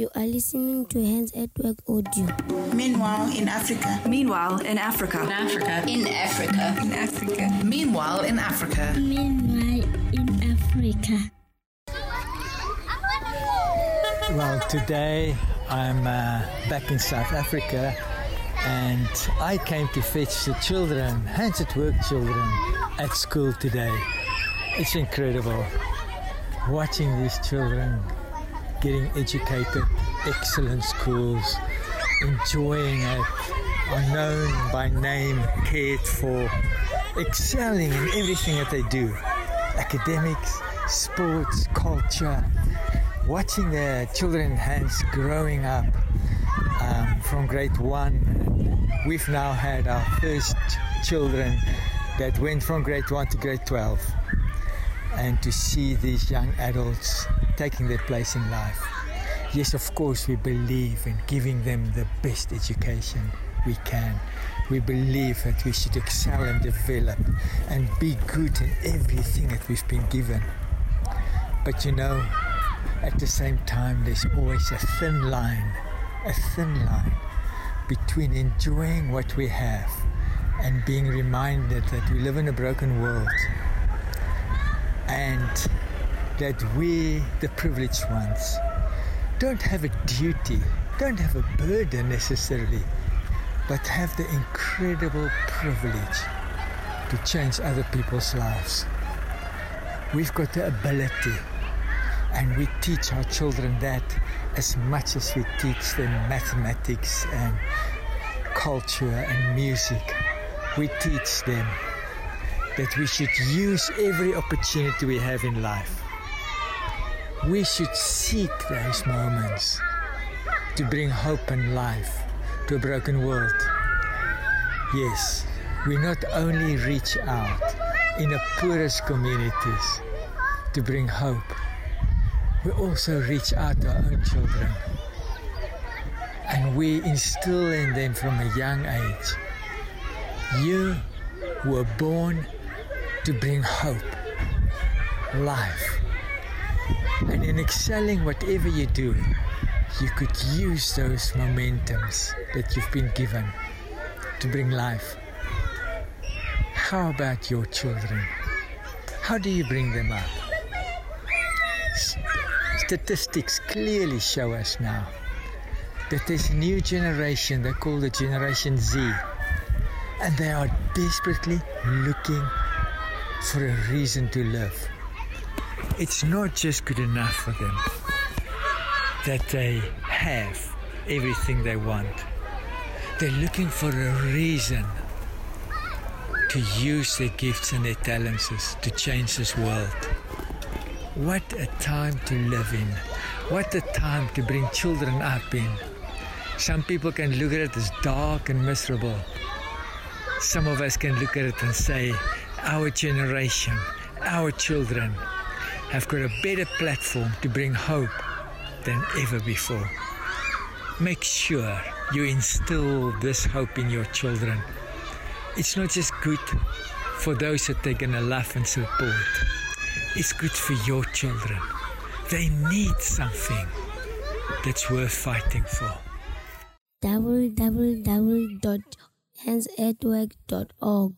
You are listening to Hands at Work Audio. Meanwhile, in Africa. Meanwhile, in Africa. In Africa. In Africa. In Africa. Meanwhile, in Africa. Meanwhile, in Africa. Well, today I'm uh, back in South Africa and I came to fetch the children, hands at work children, at school today. It's incredible watching these children getting educated, excellent schools, enjoying it, known by name, cared for, excelling in everything that they do academics, sports, culture. Watching their children hands growing up um, from grade one, we've now had our first children that went from grade one to grade 12 and to see these young adults taking their place in life. Yes, of course, we believe in giving them the best education we can. We believe that we should excel and develop and be good in everything that we've been given. But you know, at the same time, there's always a thin line, a thin line between enjoying what we have and being reminded that we live in a broken world and that we, the privileged ones, don't have a duty, don't have a burden necessarily, but have the incredible privilege to change other people's lives. We've got the ability, and we teach our children that as much as we teach them mathematics and culture and music. We teach them that we should use every opportunity we have in life. We should seek those moments to bring hope and life to a broken world. Yes, we not only reach out in the poorest communities to bring hope, we also reach out to our own children and we instill in them from a young age you were born to bring hope, life. And in excelling whatever you do, you could use those momentums that you've been given to bring life. How about your children? How do you bring them up? Statistics clearly show us now that a new generation they call the Generation Z, and they are desperately looking for a reason to live. It's not just good enough for them that they have everything they want. They're looking for a reason to use their gifts and their talents to change this world. What a time to live in. What a time to bring children up in. Some people can look at it as dark and miserable. Some of us can look at it and say, our generation, our children have got a better platform to bring hope than ever before. Make sure you instill this hope in your children. It's not just good for those that they're going to love and support, it's good for your children. They need something that's worth fighting for. www.handsatwork.org